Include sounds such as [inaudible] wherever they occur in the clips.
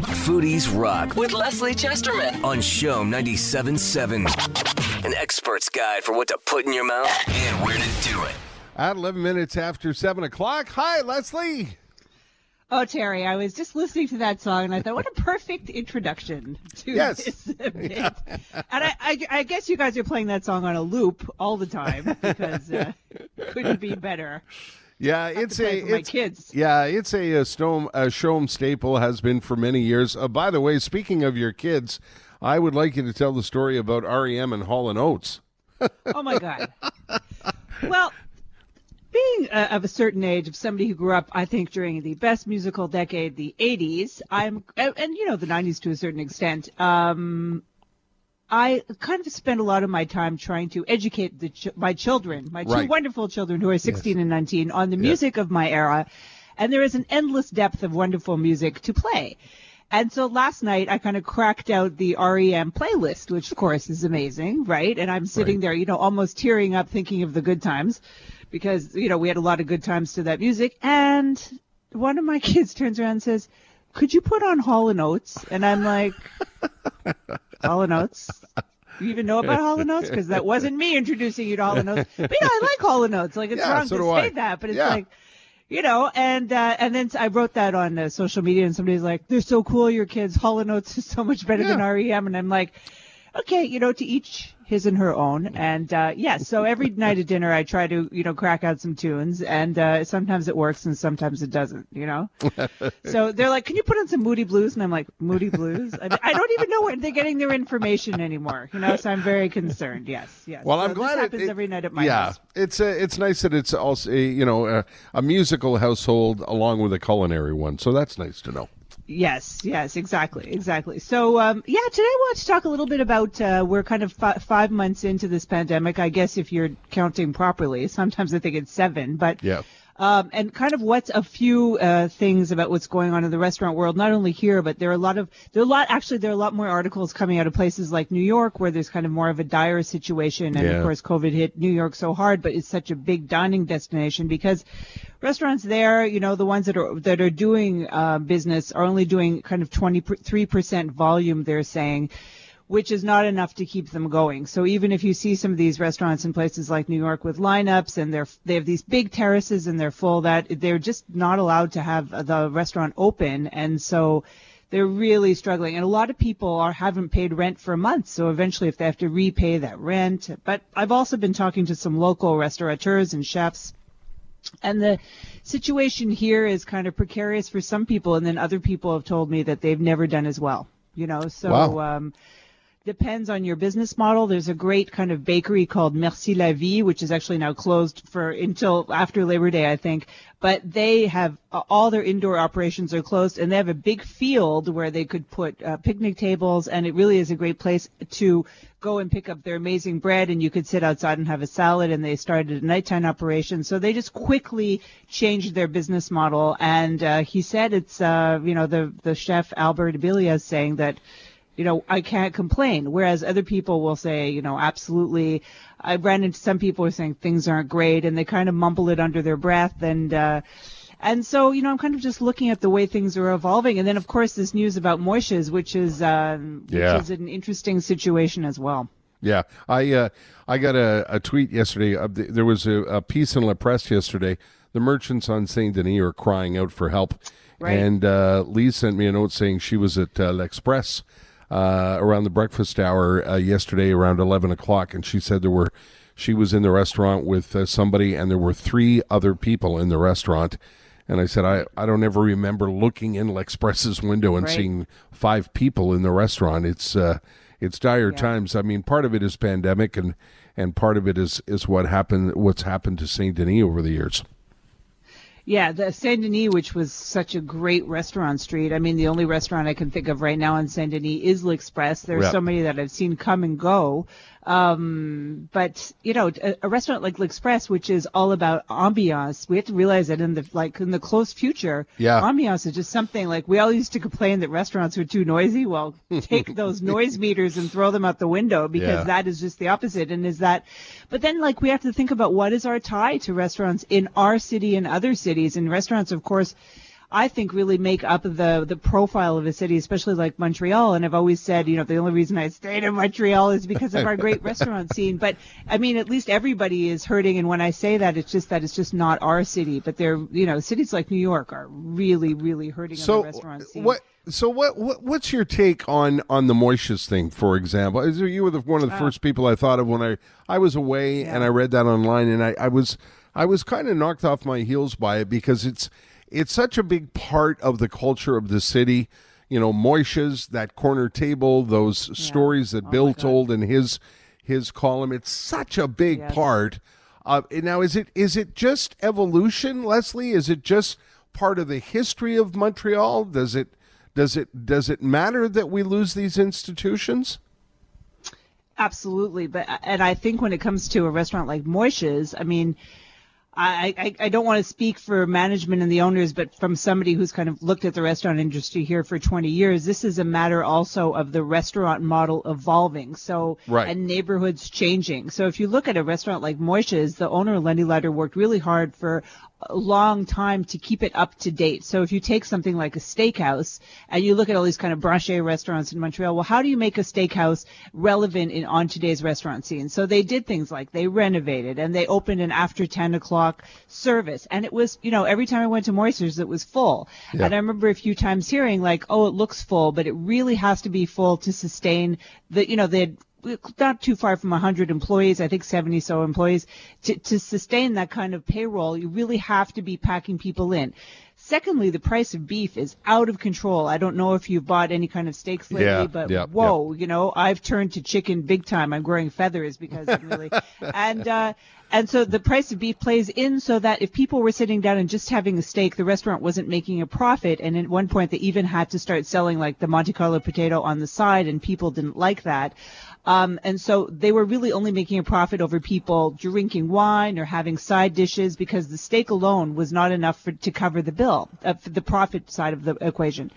Foodies Rock with Leslie Chesterman on CHOM 97.7. An expert's guide for what to put in your mouth and where to do it. At 11 minutes after 7 o'clock. Hi, Leslie. Oh, Terry, I was just listening to that song and I thought, what a perfect introduction to Yes. this event. And I, I, I guess you guys are playing that song on a loop all the time because uh, couldn't be better. Yeah, it's a it's, kids. Yeah, it's a, a Stone a Show'em staple has been for many years. Uh, by the way, speaking of your kids, I would like you to tell the story about REM and Hall and Oates. Oh my God. [laughs] well, being uh, of a certain age, of somebody who grew up, I think, during the best musical decade, the 80s, I'm, and, and, you know, the 90s to a certain extent, um, I kind of spend a lot of my time trying to educate the ch- my children, my two Right. wonderful children who are 16 and 19, on the music of my era. And there is an endless depth of wonderful music to play. And so last night I kind of cracked out the REM playlist, which of course is amazing, right? And I'm sitting Right. there, you know, almost tearing up thinking of the good times because, you know, we had a lot of good times to that music. And one of my [laughs] kids turns around and says, could you put on Hall and Oates? And I'm like, Hall Notes. You even know about Hall and Oates? Because that wasn't me introducing you to Hall and Oates. But yeah, I like Hall and Oates. Like it's Yeah, wrong so to say I. that, but it's Yeah. like, you know, and uh, and then I wrote that on uh, social media, and somebody's like, "They're so cool, your kids. Hall and Oates is so much better than REM," and I'm like, okay, you know, to each his and her own. And uh, yeah, so every night at dinner, I try to you know crack out some tunes, and uh, sometimes it works and sometimes it doesn't. You know, [laughs] so they're like, "Can you put on some Moody Blues?" And I'm like, "Moody Blues? I, I don't even know where they're getting their information anymore." You know, so I'm very concerned. Yes, yes. Well, So I'm glad this it- happens every night at my yeah, house. it's uh, it's nice that it's also a, you know a, a musical household along with a culinary one. So that's nice to know. Yes, yes, exactly, exactly. So, um, yeah, today I want to talk a little bit about uh, we're kind of fi- five months into this pandemic. I guess if you're counting properly, sometimes I think it's seven, but Yeah. Um, and kind of what's a few uh, things about what's going on in the restaurant world, not only here, but there are a lot of there are a lot actually there are a lot more articles coming out of places like New York where there's kind of more of a dire situation, and Yeah. of course COVID hit New York so hard, but it's such a big dining destination because restaurants there, you know, the ones that are that are doing uh, business are only doing kind of 23 percent volume. They're saying which is not enough to keep them going. So even if you see some of these restaurants in places like New York with lineups and they're they have these big terraces and they're full, that they're just not allowed to have the restaurant open, and so they're really struggling. And a lot of people are haven't paid rent for months, so eventually if they have to repay that rent. But I've also been talking to some local restaurateurs and chefs. And the situation here is kind of precarious for some people, and then other people have told me that they've never done as well. You know, so Wow. um, depends on your business model. There's a great kind of bakery called Merci la Vie, which is actually now closed for until after Labor Day, I think. But they have uh, all their indoor operations are closed, and they have a big field where they could put uh, picnic tables, and it really is a great place to go and pick up their amazing bread, and you could sit outside and have a salad. And they started a nighttime operation, so they just quickly changed their business model. And uh, he said it's, uh, you know, the the chef Albert Abilia is saying that you know, I can't complain. Whereas other people will say, you know, absolutely. I ran into some people who are saying things aren't great and they kind of mumble it under their breath and, uh, and so, you know, I'm kind of just looking at the way things are evolving. And then, of course, this news about Moishes, which is, um, which is an interesting situation as well. Yeah, I uh, I got a, a tweet yesterday. Uh, there was a, a piece in La Presse yesterday. The merchants on Saint Denis are crying out for help, Right. and uh, Lee sent me a note saying she was at uh, L'Express uh, around the breakfast hour uh, yesterday around eleven o'clock, and she said there were she was in the restaurant with uh, somebody, and there were three other people in the restaurant. And I said, I, I don't ever remember looking in L'Express's window and Right. seeing five people in the restaurant. It's uh, it's dire Yeah. times. I mean, part of it is pandemic, and and part of it is is what happened. What's happened to Saint Denis over the years. Yeah, the Saint Denis, which was such a great restaurant street. I mean, the only restaurant I can think of right now in Saint Denis is L'Express. There are Yeah. so many that I've seen come and go. Um, but you know, a, a restaurant like L'Express, which is all about ambiance, we have to realize that in the like in the close future, Yeah. ambiance is just something like we all used to complain that restaurants were too noisy. Well, [laughs] take those noise meters and throw them out the window because Yeah. that is just the opposite. And is that, but then like we have to think about what is our tie to restaurants in our city and other cities. And restaurants, of course, I think really make up the the profile of a city, especially like Montreal. And I've always said, you know, the only reason I stayed in Montreal is because of our great [laughs] restaurant scene. But I mean, at least everybody is hurting. And when I say that, it's just that it's just not our city. But they're, you know, cities like New York are really, really hurting so on the restaurant scene. what? So what, what? What's your take on on the Moishes thing, for example? Is you were the, one of the uh. first people I thought of when I I was away and I read that online, and I, I was I was kind of knocked off my heels by it because it's it's such a big part of the culture of the city. You know, Moishes, that corner table, those stories that Bill told in his his column. It's such a big Yes. part. Uh, now, is it is it just evolution, Leslie? Is it just part of the history of Montreal? Does it does it does it matter that we lose these institutions? Absolutely, but and I think when it comes to a restaurant like Moishes, I mean, I, I I don't want to speak for management and the owners, but from somebody who's kind of looked at the restaurant industry here for 20 years, this is a matter also of the restaurant model evolving. So Right. and neighborhoods changing. So if you look at a restaurant like Moishes, the owner Lenny Lighter worked really hard for a long time to keep it up to date. So if you take something like a steakhouse and you look at all these kind of brunch restaurants in Montreal, well, how do you make a steakhouse relevant in on today's restaurant scene? So they did things like they renovated and they opened an after 10 o'clock service. And it was, you know, every time I went to Moishes, it was full. Yeah. And I remember a few times hearing like, oh, it looks full, but it really has to be full to sustain the, you know, the not too far from 100 employees, I think 70 so employees, to, to sustain that kind of payroll, you really have to be packing people in. Secondly, the price of beef is out of control. I don't know if you've bought any kind of steaks lately, Yeah, but yeah, whoa, you know, I've turned to chicken big time. I'm growing feathers because really, [laughs] and, uh, and so the price of beef plays in so that if people were sitting down and just having a steak, the restaurant wasn't making a profit. And at one point, they even had to start selling like the Monte Carlo potato on the side, and people didn't like that. Um, and so they were really only making a profit over people drinking wine or having side dishes because the steak alone was not enough for, to cover the bill, uh, the profit side of the equation.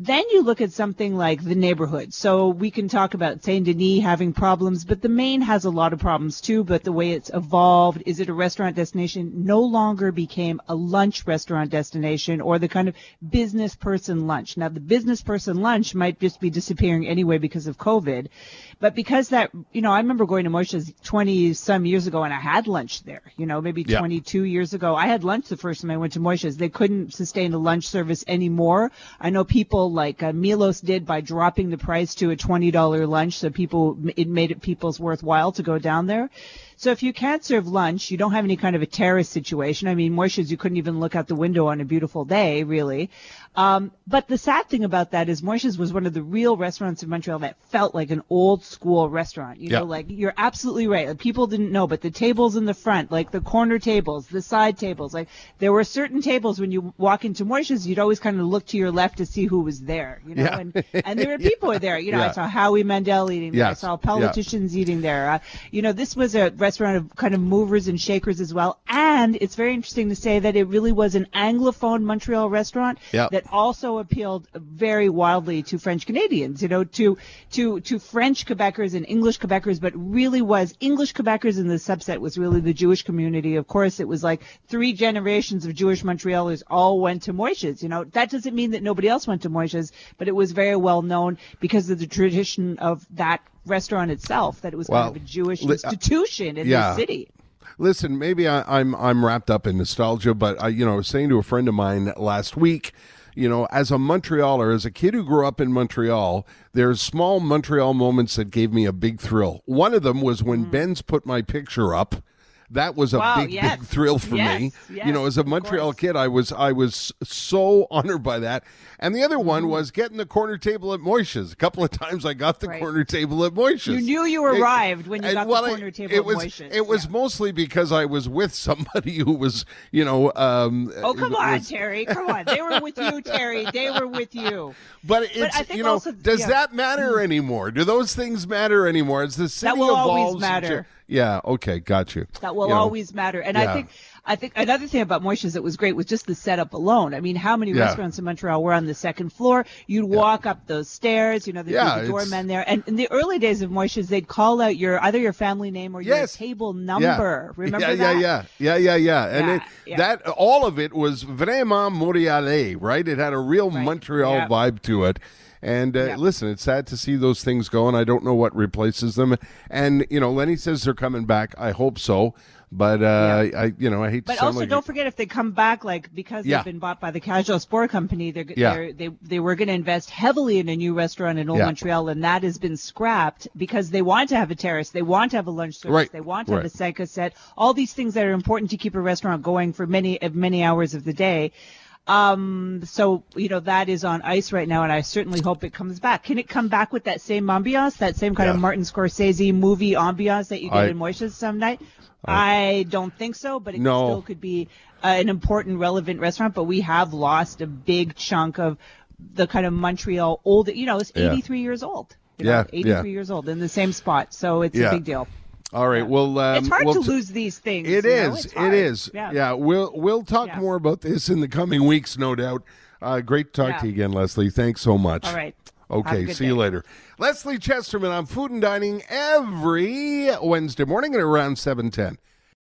Then you look at something like the neighborhood. So we can talk about Saint Denis having problems, but the Main has a lot of problems too. But the way it's evolved, is it a restaurant destination? No longer became a lunch restaurant destination or the kind of business person lunch. Now the business person lunch might just be disappearing anyway because of COVID. But because that, you know, I remember going to Moishes 20 some years ago and I had lunch there, you know, maybe Yeah. 22 years ago. I had lunch the first time I went to Moishes. They couldn't sustain a lunch service anymore. I know people like uh, Milos did by dropping the price to a $20 lunch, so people it made it people's worthwhile to go down there. So if you can't serve lunch, you don't have any kind of a terrace situation. I mean, Moishes, you couldn't even look out the window on a beautiful day, really. Um, but the sad thing about that is Moishes was one of the real restaurants in Montreal that felt like an old school restaurant. You Yeah. know, like you're absolutely right. Like, people didn't know, but the tables in the front, like the corner tables, the side tables, like there were certain tables when you walk into Moishes, you'd always kind of look to your left to see who was there. You know, Yeah. and and there were [laughs] people there. You know, I saw Howie Mandel eating there. Yes. I saw Yeah. politicians eating there. Uh, you know, this was a restaurant of kind of movers and shakers as well. And it's very interesting to say that it really was an Anglophone Montreal restaurant Yeah. that also appealed very wildly to French Canadians, you know, to, to, to French Quebecers and English Quebecers, but really was English Quebecers in the subset was really the Jewish community. Of course, it was like three generations of Jewish Montrealers all went to Moishes. You know, that doesn't mean that nobody else went to Moishes, but it was very well known because of the tradition of that restaurant itself, that it was Well, kind of a Jewish uh, institution in yeah. the city. Listen, maybe I, I'm I'm wrapped up in nostalgia, but I, you know, I was saying to a friend of mine last week, you know, as a Montrealer, as a kid who grew up in Montreal, there's small Montreal moments that gave me a big thrill. One of them was when mm. Ben's put my picture up. That was a. Wow, big, yes. big thrill for Yes, me. yes, you know, as a Montreal kid, I was I was so [laughs] honored by that. And the other Mm-hmm. one was getting the corner table at Moishes. A couple of times I got the Right. corner table at Moishes. You knew you arrived when you got the well, I- corner table it at was, Moishes, It was yeah. mostly because I was with [laughs] somebody who was, you know. Um, Oh, come on, Terry. Come on. They were with you, Terry. They were with you. [laughs] But it's think you know, also- does yeah. that matter anymore? Do those things matter anymore? As the city that will always evolves, matter. Yeah. Okay. Got you. That will You know, always matter. And yeah. I think I think another thing about Moishes that was great was just the setup alone. I mean, how many Yeah. restaurants in Montreal were on the second floor? You'd walk up those stairs, you know, there'd Yeah, be the doorman there. And in the early days of Moishes, they'd call out your either your family name or Yes. your table number. [laughs] Remember yeah, that? Yeah, yeah, yeah, yeah, yeah. And Yeah, it, yeah. that all of it was vraiment Montrealais, right? It had a real Right. Montreal Yeah. vibe to it. And uh, Yeah. listen, it's sad to see those things go, and I don't know what replaces them. And you know, Lenny says they're coming back. I hope so, but uh, I, you know, I hate But also, like don't forget if they come back, like because Yeah. they've been bought by the Casual Sport Company, they're, Yeah. they're, they they were going to invest heavily in a new restaurant in Old Yeah. Montreal, and that has been scrapped because they want to have a terrace, they want to have a lunch service, Right. they want to have a cinq à sept, all these things that are important to keep a restaurant going for many of many hours of the day. Um, so you know that is on ice right now, and I certainly hope it comes back. Can it come back with that same ambiance, that same kind of Martin Scorsese movie ambiance that you get I- in Moishes some night? I don't think so, but it No. still could be uh, an important, relevant restaurant. But we have lost a big chunk of the kind of Montreal old. You know, it's Yeah. 83 years old. You Yeah, 83 yeah. years old in the same spot, so it's Yeah. a big deal. All right. Well, um, it's hard we'll to t- lose these things. It is. It is. Yeah. We'll we'll talk Yeah. more about this in the coming weeks, no doubt. Uh, great to talk Yeah. to you again, Leslie. Thanks so much. All right. Okay. See you later. Leslie Chesterman on Food and Dining every Wednesday morning at around seven ten.